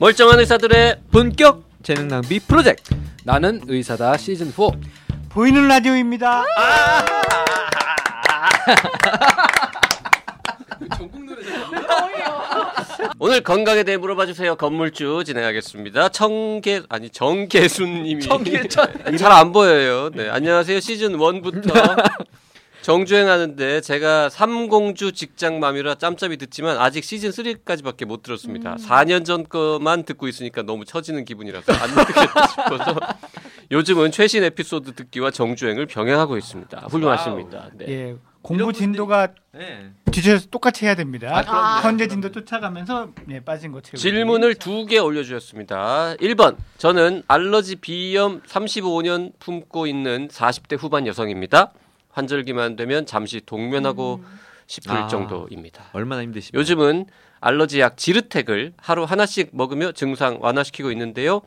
멀쩡한 의사들의 본격 재능 낭비 프로젝트 나는 의사다 시즌 4. 보이는 라디오입니다. 오늘 건강에 대해 물어봐 주세요. 건물주 진행하겠습니다. 청계 아니 정계순님이 잘안 보여요. 네 안녕하세요. 시즌 1부터 정주행하는데 제가 삼공주 직장맘이라 짬짬이 듣지만 아직 시즌 3까지밖에 못 들었습니다. 4년 전 거만 듣고 있으니까 너무 처지는 기분이라서 안 듣겠다 싶어서 요즘은 최신 에피소드 듣기와 정주행을 병행하고 있습니다. 훌륭하십니다. 네. 예, 공부 진도가 네. 뒤쳐서 똑같이 해야 됩니다. 아. 현재 진도 쫓아가면서 예, 빠진 거 채우기. 질문을 두 개 올려주셨습니다. 1번 저는 알러지 비염 35년 품고 있는 40대 후반 여성입니다. 환절기만 되면 잠시 동면하고 싶을 아. 정도입니다. 얼마나 힘드십니까? 요즘은 알러지 약 지르텍을 하루 하나씩 먹으며 증상 완화시키고 있는데요.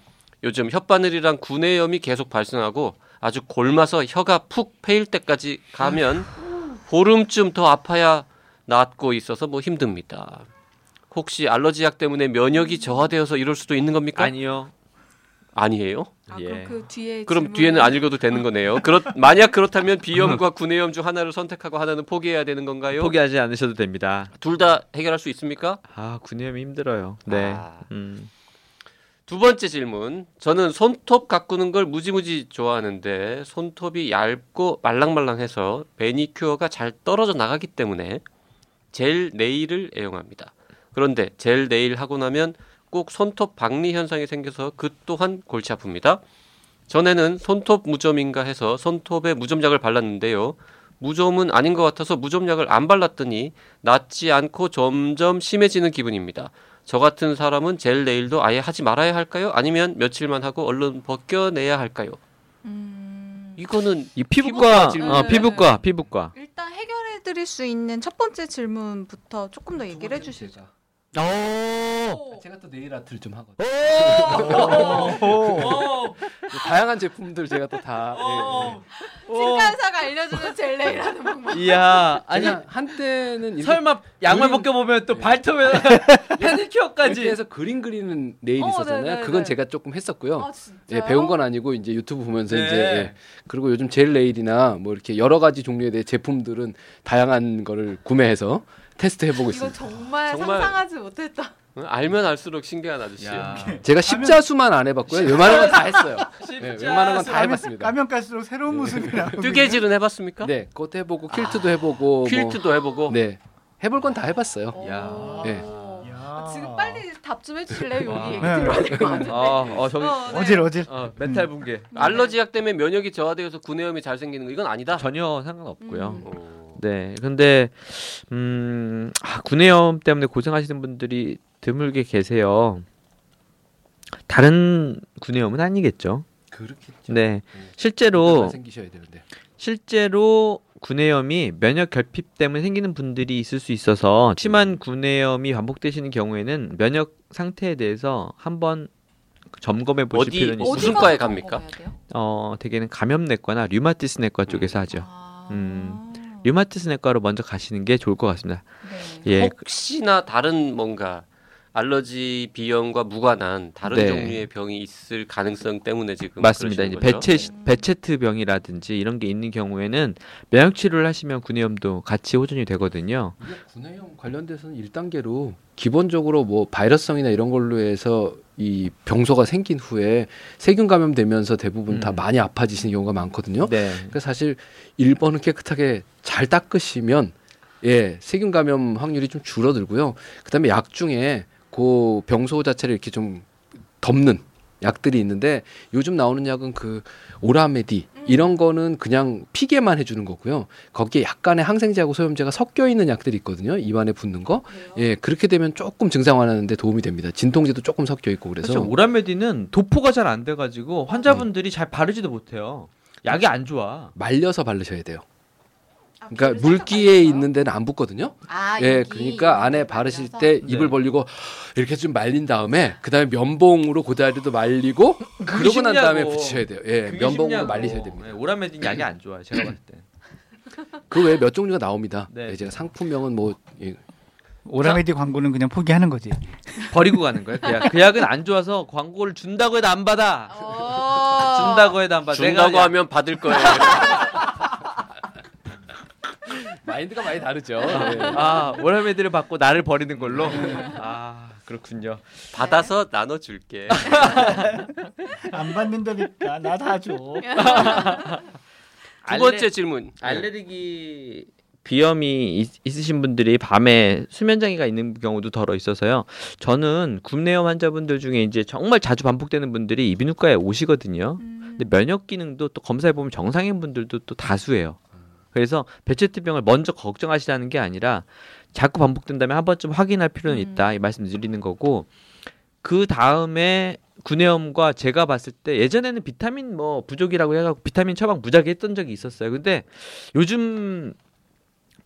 요즘 혓바늘이랑 구내염이 계속 발생하고 아주 골마서 혀가 푹 패일 때까지 가면 보름쯤 더 아파야 낫고 있어서 뭐 힘듭니다. 혹시 알러지 약 때문에 면역이 저하되어서 이럴 수도 있는 겁니까? 아니요. 아니에요? 아, 예. 그럼 그 뒤에 그럼 질문은- 뒤에는 안 읽어도 되는 거네요. 그렇 만약 그렇다면 비염과 구내염 중 하나를 선택하고 하나는 포기해야 되는 건가요? 포기하지 않으셔도 됩니다. 둘 다 해결할 수 있습니까? 아 구내염이 힘들어요. 네. 아. 음. 두 번째 질문. 저는 손톱 가꾸는 걸 무지무지 좋아하는데 손톱이 얇고 말랑말랑해서 매니큐어가 잘 떨어져 나가기 때문에 젤 네일을 애용합니다. 그런데 젤 네일 하고 나면 꼭 손톱 박리 현상이 생겨서 그 또한 골치 아픕니다. 전에는 손톱 무좀인가 해서 손톱에 무좀약을 발랐는데요. 무좀은 아닌 것 같아서 무좀약을 안 발랐더니 낫지 않고 점점 심해지는 기분입니다. 저 같은 사람은 젤 네일도 아예 하지 말아야 할까요? 아니면 며칠만 하고 얼른 벗겨내야 할까요? 음, 이거는 이 피부과 질문. 어, 피부과 피부과. 일단 해결해 드릴 수 있는 첫 번째 질문부터 조금 더 얘기를 해 주시죠. 오. 제가 또 네일 아트를 좀 하거든요. 네, 다양한 제품들 제가 또 다. 예, 신간사가 알려주는 젤네일이라는 방법. 이야. 아니 한때는 설마 양말 벗겨 보면 또 발톱에 페디큐어까지. 이렇게 해서 그림 그리는 네일 어, 있었잖아요. 네네네. 그건 제가 조금 했었고요. 아? 예, 배운 건 아니고 이제 유튜브 보면서 네. 이제 예. 그리고 요즘 젤 네일이나 뭐 이렇게 여러 가지 종류의 네일 제품들은 다양한 거를 구매해서 테스트 해보고 있습니다. 정말, 정말- 상상하지 못했다. 어, 알면 알수록 신기한 아저씨예요. 야. 제가 십자수만 안 해봤고요. 웬만한 건 다 했어요. 네, 웬만한 건 다 해봤습니다. 까면 깔수록 새로운 모습이 나오고. 뜨개질은 해봤습니까? 네, 그것도 해보고 퀼트도 해보고 퀼트도 해보고. 뭐, 네, 해볼 건 다 해봤어요. 야. 오. 네. 아, 지금 빨리 답 좀 해주실래요? 와. 여기 얘기 네. 들어야 될것 같은데. 아, 어 저기 어, 네. 어질 어질. 어, 멘탈 붕괴. 알러지 약 때문에 면역이 저하되어서 구내염이 잘 생기는 거 이건 아니다. 전혀 상관없고요. 음. 어. 네. 근데 음, 아, 구내염 때문에 고생하시는 분들이 드물게 계세요. 다른 구내염은 아니겠죠. 그렇겠죠. 네. 실제로 생기셔야 되는데. 실제로 구내염이 면역 결핍 때문에 생기는 분들이 있을 수 있어서 심한 구내염이 반복되시는 경우에는 면역 상태에 대해서 한번 점검해 보실 어디- 필요는 무슨 있습니다. 과에 갑니까? 어, 대개는 감염내과나 류마티스 내과 쪽에서 하죠. 아. 음. 류마티스 내과로 먼저 가시는 게 좋을 것 같습니다. 네. 예. 혹시나 다른 뭔가 알러지 비염과 무관한 다른 네. 종류의 병이 있을 가능성 때문에 지금 맞습니다. 이제? 베체 베체트 병이라든지 이런 게 있는 경우에는 면역 치료를 하시면 구내염도 같이 호전이 되거든요. 구내염 관련돼서는 1단계로 기본적으로 뭐 바이러스성이나 이런 걸로 해서 이 병소가 생긴 후에 세균 감염되면서 대부분 다 음. 많이 아파지시는 경우가 많거든요. 네. 그러니까 사실 1번은 깨끗하게 잘 닦으시면 예, 세균 감염 확률이 좀 줄어들고요. 그다음에 약 중에 그 병소 자체를 이렇게 좀 덮는 약들이 있는데 요즘 나오는 약은 그 오라메디 이런 거는 그냥 피게만 해주는 거고요. 거기에 약간의 항생제하고 소염제가 섞여 있는 약들이 있거든요. 입안에 붙는 거. 예, 그렇게 되면 조금 증상 완화하는데 도움이 됩니다. 진통제도 조금 섞여 있고 그래서 사실 오라메디는 도포가 잘 안 돼가지고 환자분들이 잘 바르지도 못해요. 약이 안 좋아. 말려서 바르셔야 돼요. 아, 그러니까 물기에? 있는 데는 안 붙거든요. 아, 예, 여기 그러니까 안에 바르실 말려서? 때 입을 네. 벌리고 이렇게 좀 말린 다음에 그다음에 면봉으로 고다리도 말리고 그러고 난 다음에. 붙이셔야 돼요. 예, 면봉으로 쉽냐고. 말리셔야 됩니다. 네, 오라메디는 약이 안 좋아요. 제가 봤을 때. 그 외에 몇 종류가 나옵니다. 네. 예, 제가 상품명은 뭐 예, 오라메디 광고는 그냥 포기하는 거지. 버리고 가는 거예요. 그 약. 그 약은 안 좋아서 광고를 준다고 해도 안 받아. 어. 준다고 해도 안 받아. 준다고 내가 하면 받을 거예요. 마인드가 많이 다르죠. 약- 예. 아 오라메디를 받고 나를 버리는 걸로. 아 그렇군요. 받아서 나눠줄게. 안 받는다니까 나 다 줘. 두 번째 질문. 알레르기 비염이 있, 있으신 분들이 밤에 수면 장애가 있는 경우도 덜어 있어서요. 저는 굽내염 환자분들 중에 이제 정말 자주 반복되는 분들이 이비인후과에 오시거든요. 음. 근데 면역 기능도 또 검사해 보면 정상인 분들도 또 다수예요. 그래서 베체트병을 먼저 걱정하시라는 게 아니라 자꾸 반복된다면 한 번쯤 확인할 필요는 음. 있다 이 말씀 드리는 거고 그 다음에 구내염과 제가 봤을 때 예전에는 비타민 뭐 부족이라고 해갖고 비타민 처방 무작위 했던 적이 있었어요. 근데 요즘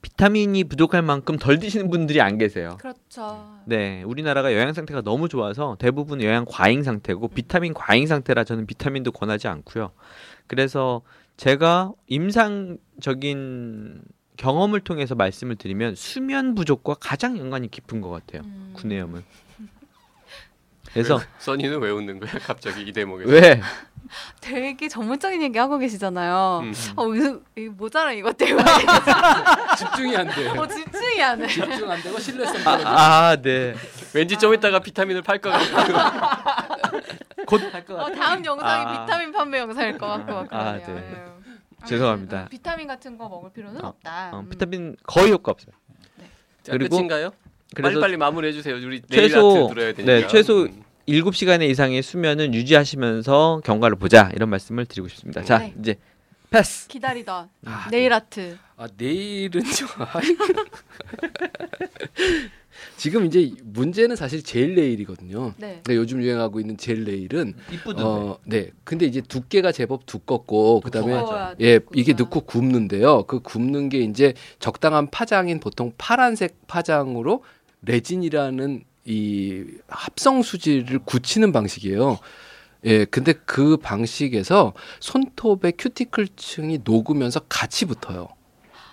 비타민이 부족할 만큼 덜 드시는 분들이 안 계세요. 그렇죠. 네, 우리나라가 영양 상태가 너무 좋아서 대부분 영양 과잉 상태고 비타민 과잉 상태라 저는 비타민도 권하지 않고요. 그래서 제가 임상적인 경험을 통해서 말씀을 드리면 수면 부족과 가장 연관이 깊은 것 같아요. 음. 구내염은. 그래서 써니는 왜 웃는 거야? 갑자기 이 대목에서. 왜 되게 전문적인 얘기 하고 계시잖아요. 음. 어, 이 모자라 이것 때문에 집중이 안 돼. 어, 집중이 안 돼. 집중 안 되고 신뢰성 떨어져. 아, 네. 왠지 좀 이따가 비타민을 팔 것 같고. 곧할것 어, 다음 영상이 아. 비타민 판매 영상일 것 같고 막 아, 그러네요. 네. 아유. 죄송합니다. 어, 비타민 같은 거 먹을 필요는 어, 없다. 어, 음. 비타민 거의 효과 없어요. 자, 그리고 끝인가요? 그래서 빨리 빨리 마무리해 주세요. 우리 내일 최소- 아트 들어야 되니까. 네, 최소 음. 7시간의 이상의 수면은 유지하시면서 경과를 보자 이런 말씀을 드리고 싶습니다. 자, 네. 이제 패스. 기다리던 아, 네일 아트. 아 내일은요. 아이고. 지금 이제 문제는 사실 젤 네일이거든요. 네. 근데 요즘 유행하고 있는 젤 네일은 이쁘던데. 어, 네. 근데 이제 두께가 제법 두껍고 그다음에 두꺼워야 예, 되겠구나. 이게 넣고 굽는데요. 그 굽는 게 이제 적당한 파장인 보통 파란색 파장으로 레진이라는 이 합성 수지를 굳히는 방식이에요. 예, 근데 그 방식에서 손톱의 큐티클층이 녹으면서 같이 붙어요.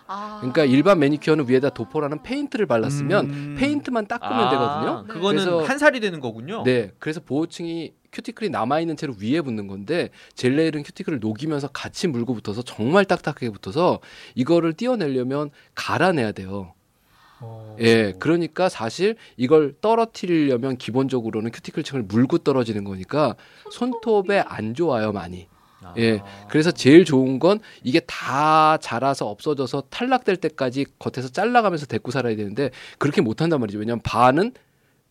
아. 그러니까 일반 매니큐어는 위에다 도포라는 페인트를 발랐으면 음. 페인트만 닦으면 되거든요. 네. 그거는 그래서- 한 살이 되는 거군요. 네, 그래서 보호층이 큐티클이 남아 있는 채로 위에 붙는 건데 젤네일은 큐티클을 녹이면서 같이 물고 붙어서 정말 딱딱하게 붙어서 이거를 떼어내려면 갈아내야 돼요. 어. 예, 그러니까 사실 이걸 떨어뜨리려면 기본적으로는 큐티클 층을 물고 떨어지는 거니까 손톱에 안 좋아요 많이. 예, 그래서 제일 좋은 건 이게 다 자라서 없어져서 탈락될 때까지 겉에서 잘라가면서 데리고 살아야 되는데 그렇게 못 한단 말이죠. 왜냐하면 반은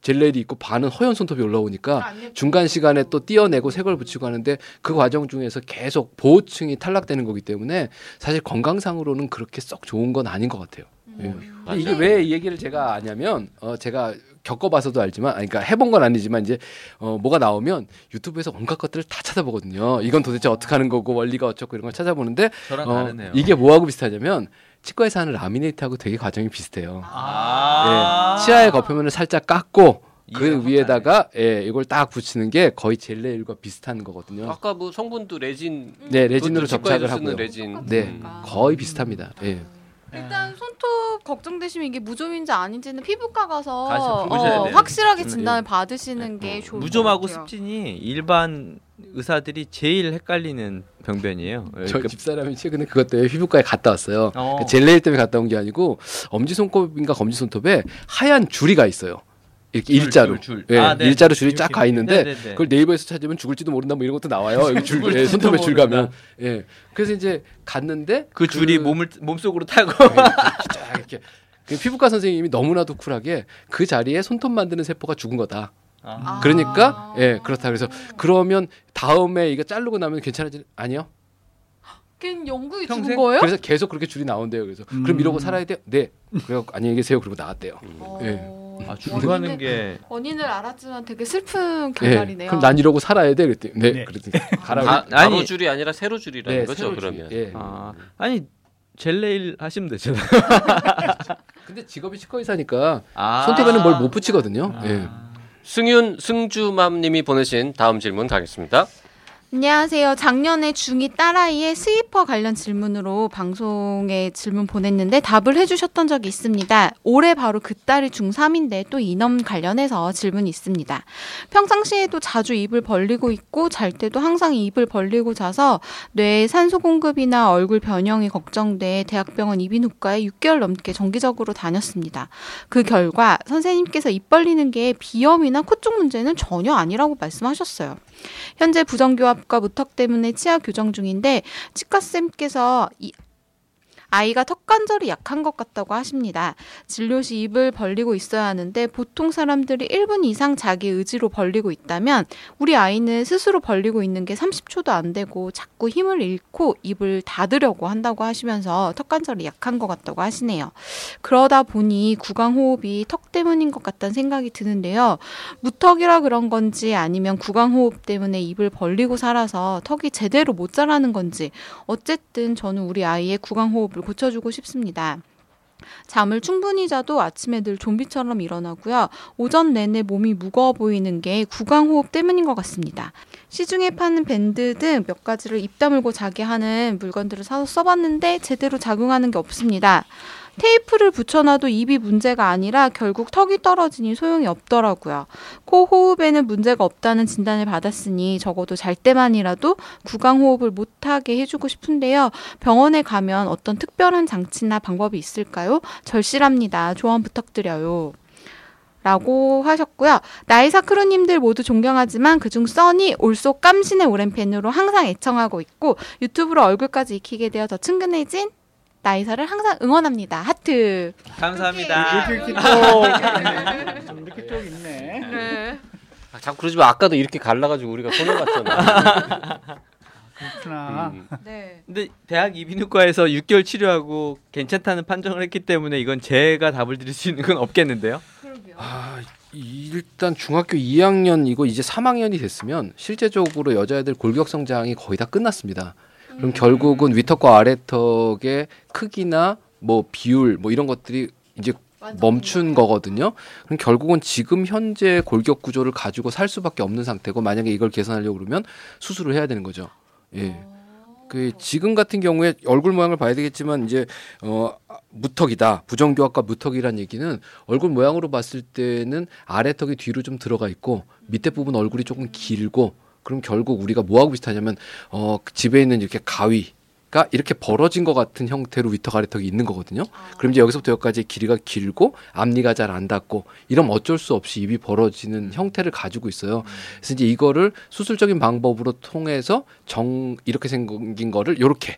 젤레일이 있고 반은 허연 손톱이 올라오니까 안 예쁘고. 중간 시간에 또 띄어내고 새걸 붙이고 하는데 그 과정 중에서 계속 보호층이 탈락되는 거기 때문에 사실 건강상으로는 그렇게 썩 좋은 건 아닌 것 같아요. 예. 음. 근데 이게 왜 이 얘기를 제가 아냐면 어 제가 겪어봐서도 알지만 아니, 그러니까 해본 건 아니지만 이제 어 뭐가 나오면 유튜브에서 온갖 것들을 다 찾아보거든요. 이건 도대체 어떻게 하는 거고 원리가 어쩌고 이런 걸 찾아보는데 어. 이게 뭐하고 비슷하냐면 치과에서 하는 라미네이트하고 되게 과정이 비슷해요. 아. 예, 치아의 겉표면을 살짝 깎고 그 위에다가 예, 이걸 딱 붙이는 게 거의 젤레일과 비슷한 거거든요. 아까 뭐 성분도 레진 네, 레진으로 접착을 하고요. 레진. 네, 음. 거의 비슷합니다. 예. 일단 손톱 걱정되시면 이게 무좀인지 아닌지는 피부과 가서 보셔야 어. 확실하게 음, 진단을 받으시는 게 좋을 것 무좀하고. 습진이 일반 의사들이 제일 헷갈리는 병변이에요. 저희 그러니까- 집사람이 최근에 그것 때문에 피부과에 갔다 왔어요. 어. 그 젤레일 때문에 갔다 온 게 아니고 엄지 손톱인가 검지 손톱에 하얀 줄이가 있어요. 이렇게 줄, 일자로, 줄, 줄. 예, 아, 네. 일자로 줄이 쫙 가 있는데 네, 네, 네. 그걸 네이버에서 찾으면 죽을지도 모른다 뭐 이런 것도 나와요. 여기 줄, 예, 손톱에 줄. 가면, 예. 그래서 이제 갔는데 그 줄이 몸을 몸속으로 타고 쫙 이렇게 그 피부과 선생님이 너무나도 쿨하게 그 자리에 손톱 만드는 세포가 죽은 거다. 아. 그러니까 예 그렇다 그래서 그러면 다음에 이거 자르고 나면 괜찮아지 아니요. 영구히 평생? 죽은 거예요? 그래서 계속 그렇게 줄이 나온대요. 그래서 음. 그럼 이러고 살아야 돼요? 네. 그래서 안녕히 계세요. 그리고 나왔대요. 어. 예. 아, 줄가는 게 원인을 알았지만 되게 슬픈 예. 결말이네요. 그럼 난 이러고 살아야 돼. 그랬더니 네. 네. 그랬더니 가라고. 아, 가로 아니 줄이 아니라 세로 줄이라는 네, 거죠. 세로. 그러면. 예. 아, 아니 젤레일 하시면 되잖아요. 근데 직업이 치과 의사니까 아. 손톱에는 뭘 못 붙이거든요. 아. 예. 승윤 승주맘님이 보내신 다음 질문 가겠습니다. 안녕하세요. 작년에 중2 딸아이의 스위퍼 관련 질문으로 방송에 질문 보냈는데 답을 해주셨던 적이 있습니다. 올해 바로 그 딸이 중3인데 또 이놈 관련해서 질문이 있습니다. 평상시에도 자주 입을 벌리고 있고 잘 때도 항상 입을 벌리고 자서 뇌에 산소 공급이나 얼굴 변형이 걱정돼 대학병원 이비인후과에 6개월 넘게 정기적으로 다녔습니다. 그 결과 선생님께서 입 벌리는 게 비염이나 코 쪽 문제는 전혀 아니라고 말씀하셨어요. 현재 부정교합 과 무턱 때문에 치아 교정 중인데 치과쌤께서 이 아이가 턱 관절이 약한 것 같다고 하십니다. 진료 시 입을 벌리고 있어야 하는데 보통 사람들이 1분 이상 자기 의지로 벌리고 있다면 우리 아이는 스스로 벌리고 있는 게 30초도 안 되고 자꾸 힘을 잃고 입을 닫으려고 한다고 하시면서 턱 관절이 약한 것 같다고 하시네요. 그러다 보니 구강 호흡이 턱 때문인 것 같다는 생각이 드는데요. 무턱이라 그런 건지 아니면 구강 호흡 때문에 입을 벌리고 살아서 턱이 제대로 못 자라는 건지 어쨌든 저는 우리 아이의 구강 호흡을 고쳐주고 싶습니다. 잠을 충분히 자도 아침에 늘 좀비처럼 일어나고요. 오전 내내 몸이 무거워 보이는 게 구강호흡 때문인 것 같습니다. 시중에 파는 밴드 등 몇 가지를 입 다물고 자게 하는 물건들을 사서 써봤는데 제대로 작용하는 게 없습니다. 테이프를 붙여놔도 입이 문제가 아니라 결국 턱이 떨어지니 소용이 없더라고요. 코 호흡에는 문제가 없다는 진단을 받았으니 적어도 잘 때만이라도 구강 호흡을 못하게 해주고 싶은데요. 병원에 가면 어떤 특별한 장치나 방법이 있을까요? 절실합니다. 조언 부탁드려요. 라고 하셨고요. 나의사 crew님들 모두 존경하지만 그중 써니 also 깜신의 오랜 팬으로 항상 애청하고 있고 유튜브로 얼굴까지 익히게 되어 더 친근해진 나의사를 항상 응원합니다. 하트. 감사합니다. 이렇게 쪽좀 이렇게 쪽 있네. 네. 아, 자꾸 그러지 마. 아까도 이렇게 갈라가지고 우리가 손해봤잖아. 그렇구나. 음. 네. 근데 대학 이비인후과에서 6개월 치료하고 괜찮다는 판정을 했기 때문에 이건 제가 답을 드릴 수 있는 건 없겠는데요. 그러게요. 아, 일단 중학교 2학년 이거 이제 3학년이 됐으면 실제적으로 여자애들 골격 성장이 거의 다 끝났습니다. 그럼 결국은 위턱과 아래턱의 크기나 뭐 비율 뭐 이런 것들이 이제 멈춘 거거든요. 그럼 결국은 지금 현재 골격 구조를 가지고 살 수밖에 없는 상태고 만약에 이걸 개선하려고 그러면 수술을 해야 되는 거죠. 예. 그 지금 같은 경우에 얼굴 모양을 봐야 되겠지만 이제 어 무턱이다 부정교합과 무턱이란 얘기는 얼굴 모양으로 봤을 때는 아래 턱이 뒤로 좀 들어가 있고 밑에 부분 얼굴이 조금 길고 그럼 결국 우리가 뭐하고 비슷하냐면 어그 집에 있는 이렇게 가위 가 이렇게 벌어진 것 같은 형태로 위턱 아래턱이 있는 거거든요. 그럼 이제 여기서부터 여기까지 길이가 길고 앞니가 잘 안 닿고 이러면 어쩔 수 없이 입이 벌어지는 형태를 가지고 있어요. 그래서 이제 이거를 수술적인 방법으로 통해서 정 이렇게 생긴 거를 요렇게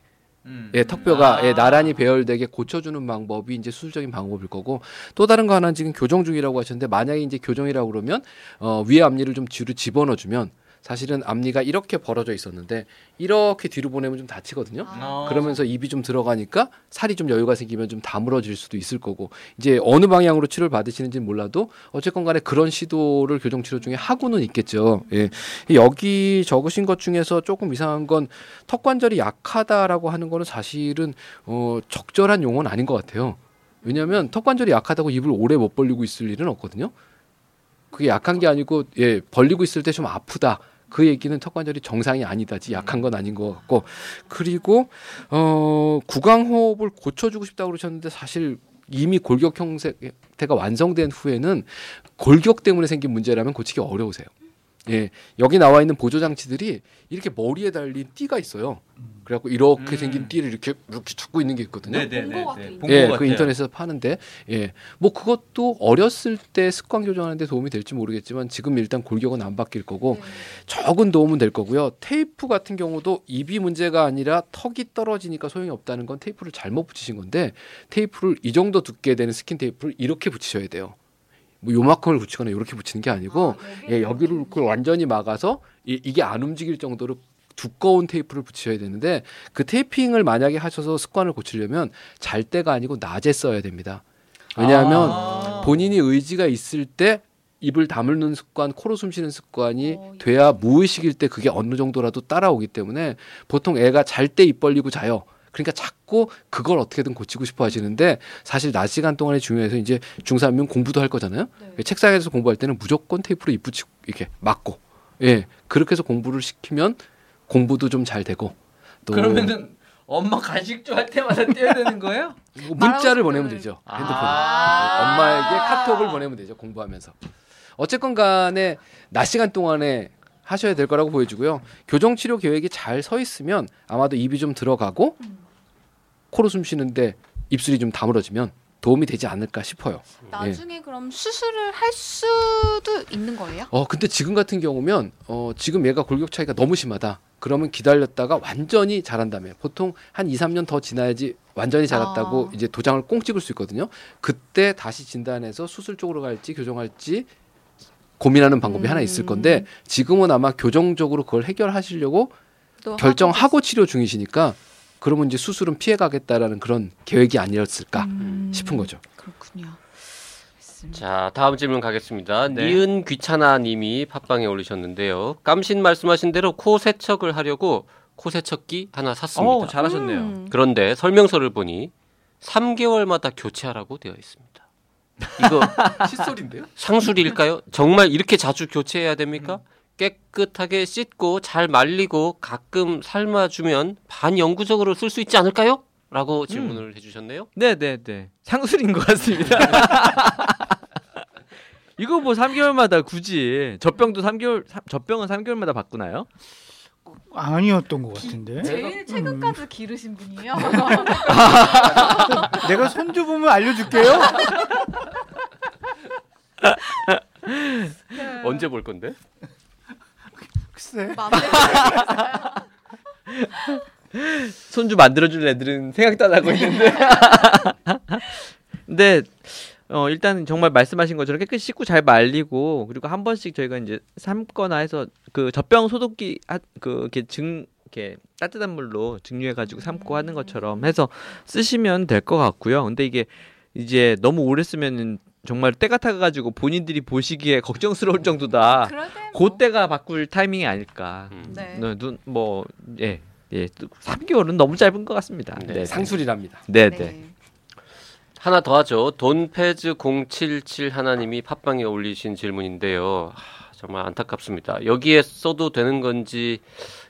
예, 턱뼈가 아. 예, 나란히 배열되게 고쳐주는 방법이 이제 수술적인 방법일 거고 또 다른 거 하나는 지금 교정 중이라고 하셨는데 만약에 이제 교정이라고 그러면 어, 위에 앞니를 좀 뒤로 집어넣어주면 사실은 앞니가 이렇게 벌어져 있었는데 이렇게 뒤로 보내면 좀 다치거든요. 어. 그러면서 입이 좀 들어가니까 살이 좀 여유가 생기면 좀 다물어질 수도 있을 거고 이제 어느 방향으로 치료를 받으시는지는 몰라도 어쨌건 간에 그런 시도를 교정 치료 중에 하고는 있겠죠. 예. 여기 적으신 것 중에서 조금 이상한 건 턱 관절이 약하다라고 하는 거는 사실은 어 적절한 용어는 아닌 것 같아요. 왜냐하면 턱 관절이 약하다고 입을 오래 못 벌리고 있을 일은 없거든요. 그게 약한 게 아니고 예 벌리고 있을 때 좀 아프다. 그 얘기는 턱 관절이 정상이 아니다지 약한 건 아닌 것 같고 그리고 어 구강 호흡을 고쳐주고 싶다고 그러셨는데 사실 이미 골격 형태가 완성된 후에는 골격 때문에 생긴 문제라면 고치기 어려우세요. 예, 여기 나와 있는 보조 장치들이 이렇게 머리에 달린 띠가 있어요. 그래갖고 이렇게 음. 생긴 띠를 이렇게 이렇게 잡고 있는 게 있거든요. 네네네. 본것 같아요. 본 예, 것 그. 인터넷에서 파는데, 예, 뭐 그것도 어렸을 때 습관 교정하는데 도움이 될지 모르겠지만 지금 일단 골격은 안 바뀔 거고 네. 적은 도움은 될 거고요. 테이프 같은 경우도 입이 문제가 아니라 턱이 떨어지니까 소용이 없다는 건 테이프를 잘못 붙이신 건데 테이프를 이 정도 두께 되는 스킨 테이프를 이렇게 붙이셔야 돼요. 뭐 요만큼을 붙이거나 이렇게 붙이는 게 아니고 예, 여기를 이렇게 완전히 막아서 이, 이게 안 움직일 정도로 두꺼운 테이프를 붙이셔야 되는데 그 테이핑을 만약에 하셔서 습관을 고치려면 잘 때가 아니고 낮에 써야 됩니다. 왜냐하면 아. 본인이 의지가 있을 때 입을 다물는 습관, 코로 숨쉬는 습관이 어, 돼야 무의식일 때 그게 어느 정도라도 따라오기 때문에 보통 애가 잘 때 입 벌리고 자요. 그러니까 자꾸 그걸 어떻게든 고치고 싶어 하시는데 사실 낮 시간 동안에 중요해서 이제 중3이면 공부도 할 거잖아요. 네. 책상에서 공부할 때는 무조건 테이프로 입 붙이고 이렇게 막고 예 그렇게 해서 공부를 시키면 공부도 좀 잘 되고 또 그러면은 엄마 간식 줄할 때마다 떼야 되는 거예요? 문자를 보내면 싶어요. 되죠. 아. 핸드폰. 엄마에게 카톡을 보내면 되죠. 공부하면서. 어쨌건 간에 낮 시간 동안에 하셔야 될 거라고 보여지고요. 교정 치료 계획이 잘 서 있으면 아마도 입이 좀 들어가고 코로 숨 쉬는데 입술이 좀 다물어지면 도움이 되지 않을까 싶어요. 나중에 그럼 수술을 할 수도 있는 거예요? 어 근데 지금 같은 경우면 어 지금 얘가 골격 차이가 너무 심하다. 그러면 기다렸다가 완전히 자란다며 보통 한 2, 3년 더 지나야지 완전히 자랐다고 아. 이제 도장을 꽁 찍을 수 있거든요. 그때 다시 진단해서 수술 쪽으로 갈지 교정할지 고민하는 방법이 음. 하나 있을 건데 지금은 아마 교정적으로 그걸 해결하시려고 또 결정하고 치료 중이시니까 그러면 이제 수술은 피해 가겠다라는 그런 계획이 아니었을까 음, 싶은 거죠. 그렇군요. 자, 다음 질문 가겠습니다. 네. 니은 귀찮아 님이 팟빵에 올리셨는데요. 깜신 말씀하신 대로 코 세척을 하려고 코 세척기 하나 샀습니다. 어, 잘하셨네요. 음. 그런데 설명서를 보니 3개월마다 교체하라고 되어 있습니다. 이거 칫솔인데요? 상술일까요? 정말 이렇게 자주 교체해야 됩니까? 깨끗하게 씻고 잘 말리고 가끔 삶아주면 반영구적으로 쓸 수 있지 않을까요? 라고 질문을 해주셨네요. 네, 네, 네. 상술인 것 같습니다. 이거 뭐 3개월마다 굳이 젖병도 3개월 젖병은 3개월마다 바꾸나요? 아니었던 것 같은데. 제일 최근까지 기르신 분이에요. 내가 손주 보면 알려줄게요. 언제 볼 건데? 글쎄. 손주 만들어줄 애들은 생각도 안 하고 있는데. 근데 어 일단 정말 말씀하신 것처럼 깨끗이 씻고 잘 말리고 그리고 한 번씩 저희가 이제 삶거나 해서 그 젖병 소독기 하, 그 이렇게 증 이렇게 따뜻한 물로 증류해 가지고 삶고 하는 것처럼 해서 쓰시면 될 것 같고요. 근데 이게 이제 너무 오래 쓰면은 정말 때가 타가지고 본인들이 보시기에 걱정스러울 정도다. 그럴 때 뭐. 그 때가 바꿀 타이밍이 아닐까. 음. 네. 눈 뭐 예. 예, 3개월은 너무 짧은 것 같습니다. 네, 네, 상술이랍니다. 네, 네. 하나 더 하죠. 돈페즈 077 하나님이 팟빵에 올리신 질문인데요. 하, 정말 안타깝습니다. 여기에 써도 되는 건지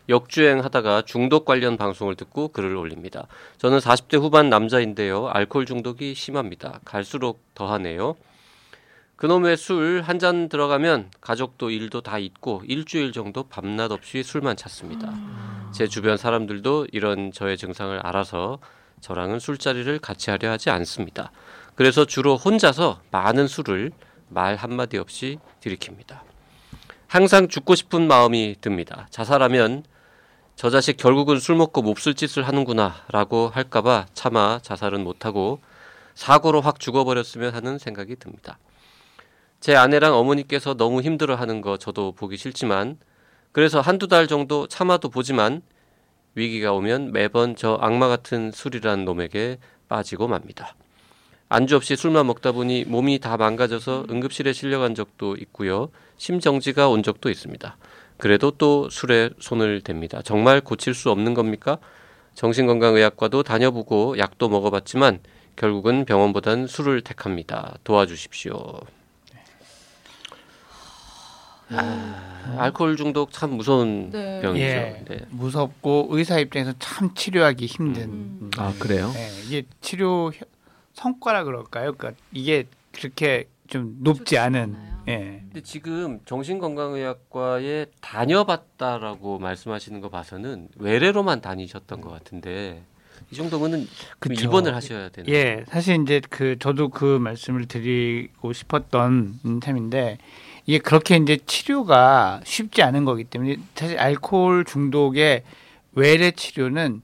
역주행하다가 중독 관련 방송을 듣고 글을 올립니다. 저는 40대 후반 남자인데요. 알코올 중독이 심합니다. 갈수록 더하네요. 그놈의 술 한 잔 들어가면 가족도 일도 다 잊고 일주일 정도 밤낮 없이 술만 찾습니다. 제 주변 사람들도 이런 저의 증상을 알아서 저랑은 술자리를 같이 하려 하지 않습니다. 그래서 주로 혼자서 많은 술을 말 한마디 없이 들이킵니다. 항상 죽고 싶은 마음이 듭니다. 자살하면 저 자식 결국은 술 먹고 몹쓸 짓을 하는구나 라고 할까봐 차마 자살은 못하고 사고로 확 죽어버렸으면 하는 생각이 듭니다. 제 아내랑 어머니께서 너무 힘들어 하는 거 저도 보기 싫지만 그래서 한두 달 정도 참아도 보지만 위기가 오면 매번 저 악마 같은 술이란 놈에게 빠지고 맙니다. 안주 없이 술만 먹다 보니 몸이 다 망가져서 응급실에 실려간 적도 있고요. 심정지가 온 적도 있습니다. 그래도 또 술에 손을 댑니다. 정말 고칠 수 없는 겁니까? 정신건강의학과도 다녀보고 약도 먹어봤지만 결국은 병원보단 술을 택합니다. 도와주십시오. 아, 알코올 중독 참 무서운 네. 병이죠. 예. 네. 무섭고 의사 입장에서 참 치료하기 힘든. 음. 음. 아, 그래요? 예, 이게 치료 혀- 성과라 그럴까요? 그러니까 이게 그렇게 좀 높지 않은. 예. 근데 지금 정신건강의학과에 다녀봤다라고 말씀하시는 거 봐서는 외래로만 다니셨던 것 같은데 이 정도면은 그럼 그쵸. 입원을 하셔야 되는. 예, 사실 이제 그 저도 그 말씀을 드리고 싶었던 음, 셈인데 이게 그렇게 이제 치료가 쉽지 않은 거기 때문에 사실 알코올 중독의 외래 치료는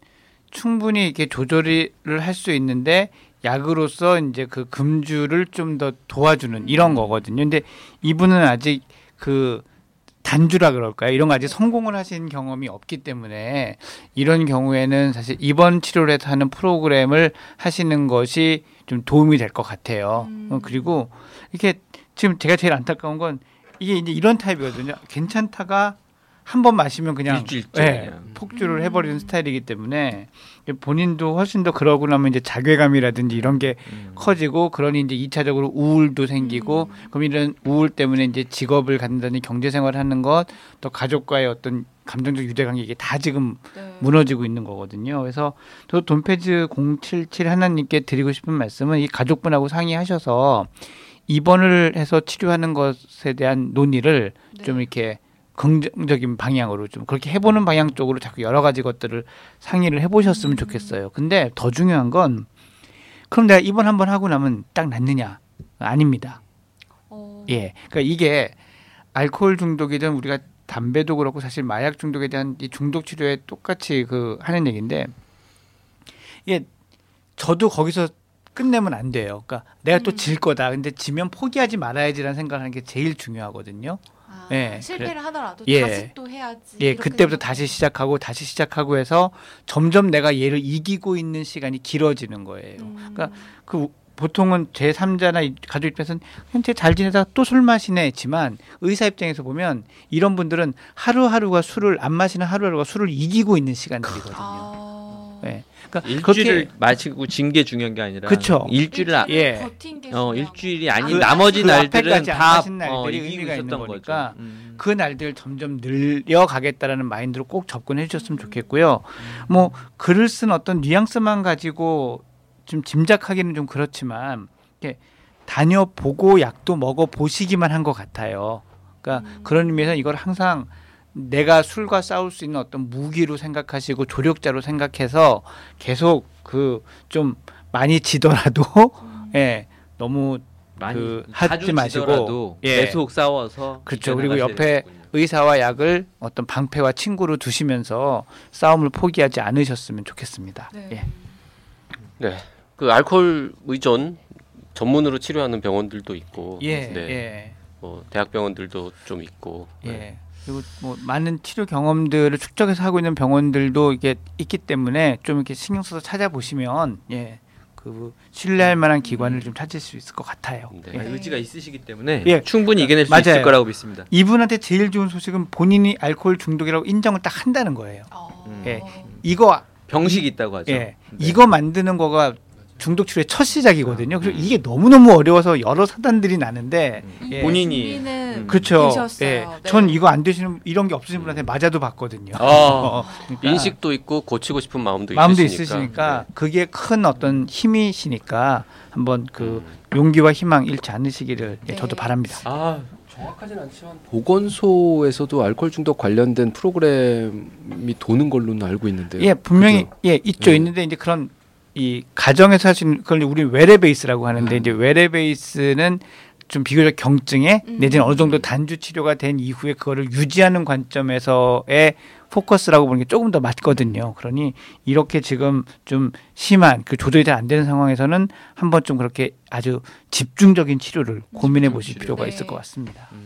충분히 이렇게 조절을 할 수 있는데 약으로서 이제 그 금주를 좀 더 도와주는 이런 거거든요. 근데 이분은 아직 그 단주라 그럴까요? 이런 거 아직 성공을 하신 경험이 없기 때문에 이런 경우에는 사실 입원 치료를 해서 하는 프로그램을 하시는 것이 좀 도움이 될 것 같아요. 음. 어, 그리고 이렇게 지금 제가 제일 안타까운 건 이게 이제 이런 타입이거든요. 괜찮다가 한 번 마시면 그냥 일주일째 예, 그냥. 폭주를 음. 해버리는 스타일이기 때문에 본인도 훨씬 더 그러고 나면 이제 자괴감이라든지 이런 게 음. 커지고 그러니 이제 이차적으로 우울도 생기고 음. 그럼 이런 우울 때문에 이제 직업을 갖는다는 경제 생활을 하는 것 또 가족과의 어떤 감정적 유대관계 이게 다 지금 네. 무너지고 있는 거거든요. 그래서 저 돈페즈 077 하나님께 드리고 싶은 말씀은 이 가족분하고 상의하셔서 입원을 해서 치료하는 것에 대한 논의를 네. 좀 이렇게 긍정적인 방향으로 좀 그렇게 해보는 방향 쪽으로 자꾸 여러 가지 것들을 상의를 해보셨으면 좋겠어요. 근데 더 중요한 건 그럼 내가 입원 한번 하고 나면 딱 낫느냐? 아닙니다. 어, 예. 그러니까 이게 알코올 중독이든 우리가 담배도 그렇고 사실 마약 중독에 대한 이 중독 치료에 똑같이 그 하는 얘기인데 이게 저도 거기서 끝내면 안 돼요. 그러니까 내가 또 음. 질 거다. 근데 지면 포기하지 말아야지라는 생각을 하는 게 제일 중요하거든요. 아, 예, 실패를 하더라도 예. 다시 또 해야지. 예, 그때부터 다시 시작하고 다시 시작하고 해서 점점 내가 얘를 이기고 있는 시간이 길어지는 거예요. 음. 그러니까 그 보통은 제 3자나 가족 입장에서는 현재 잘 지내다가 또 술 마시네 했지만 의사 입장에서 보면 이런 분들은 하루하루가 술을 안 마시는 하루하루가 술을 이기고 있는 시간들이거든요. 아. 예. 그러니까 일주일을 그렇게 마치고 진 게 중요한 게 아니라 그쵸. 일주일을 아, 예. 버틴 게 어 일주일이. 아닌 그- 나머지 그 날들은 다 어, 이기고 의미가 있는 있었던 거니까. 음. 그 날들 점점 늘려가겠다라는 마인드로 꼭 접근해 주셨으면 좋겠고요. 뭐 글을 쓴 어떤 뉘앙스만 가지고 좀 짐작하기는 좀 그렇지만 이렇게 다녀보고 약도 먹어 보시기만 한 것 같아요. 그러니까 음. 그런 의미에서 이걸 항상 내가 술과 싸울 수 있는 어떤 무기로 생각하시고 조력자로 생각해서 계속 그 좀 많이 지더라도 음. 예 너무 많이 그 하지 마시고, 지더라도 예. 계속 싸워서 그렇죠. 그리고 옆에 되겠군요. 의사와 약을 어떤 방패와 친구로 두시면서 싸움을 포기하지 않으셨으면 좋겠습니다. 네. 예. 네. 그 알코올 의존 전문으로 치료하는 병원들도 있고, 예, 네. 예, 뭐 대학병원들도 좀 있고. 예. 네. 그리고 뭐 많은 치료 경험들을 축적해서 하고 있는 병원들도 이게 있기 때문에 좀 이렇게 신경 써서 찾아보시면 예, 그 신뢰할 만한 기관을 좀 찾을 수 있을 것 같아요. 네. 예. 아, 의지가 있으시기 때문에 예. 충분히 이겨낼 수 맞아요. 있을 거라고 믿습니다. 이분한테 제일 좋은 소식은 본인이 알코올 중독이라고 인정을 딱 한다는 거예요. 어. 음. 예. 이거 병식이 있다고 하죠. 예, 네. 이거 만드는 거가 중독 치료의 첫 시작이거든요. 그리고 이게 너무너무 어려워서 여러 사단들이 나는데 이 예. 본인이, 음. 그렇죠. 예. 네. 전 이거 안 되시는 이런 게 없으신 분한테 맞아도 봤거든요. 아, 어, 그러니까 인식도 있고 고치고 싶은 마음도, 마음도 있으시니까. 있으시니까 그게 큰 어떤 힘이시니까 한번 그 음. 용기와 희망 잃지 않으시기를 예, 네. 저도 바랍니다. 아, 정확하진 않지만 보건소에서도 알코올 중독 관련된 프로그램이 도는 걸로는 알고 있는데요. 예, 분명히 그죠? 예 있죠. 음. 있는데 이제 그런 이 가정에서 하시는 그걸 우리 외래 베이스라고 하는데 음. 이제 외래 베이스는 좀 비교적 경증에 음. 내지는 어느 정도 단주 치료가 된 이후에 그거를 유지하는 관점에서의 포커스라고 보는 게 조금 더 맞거든요. 그러니 이렇게 지금 좀 심한 그 조절이 잘 안 되는 상황에서는 한번 좀 그렇게 아주 집중적인 치료를 고민해 보실. 필요가 네. 있을 것 같습니다. 돈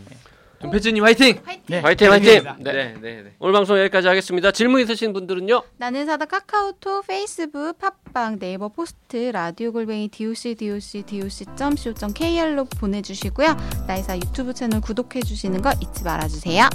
패즈님 화이팅! 화이팅! 네. 화이팅, 화이팅! 네. 네, 네, 네. 오늘 방송 여기까지 하겠습니다. 질문 있으신 분들은요? 나는 의사다 카카오톡, 페이스북, 팟빵, 네이버 포스트, 라디오 골뱅이 doc doc doc.co.kr로 보내주시고요. 나이사 유튜브 채널 구독해 주시는 거 잊지 말아주세요.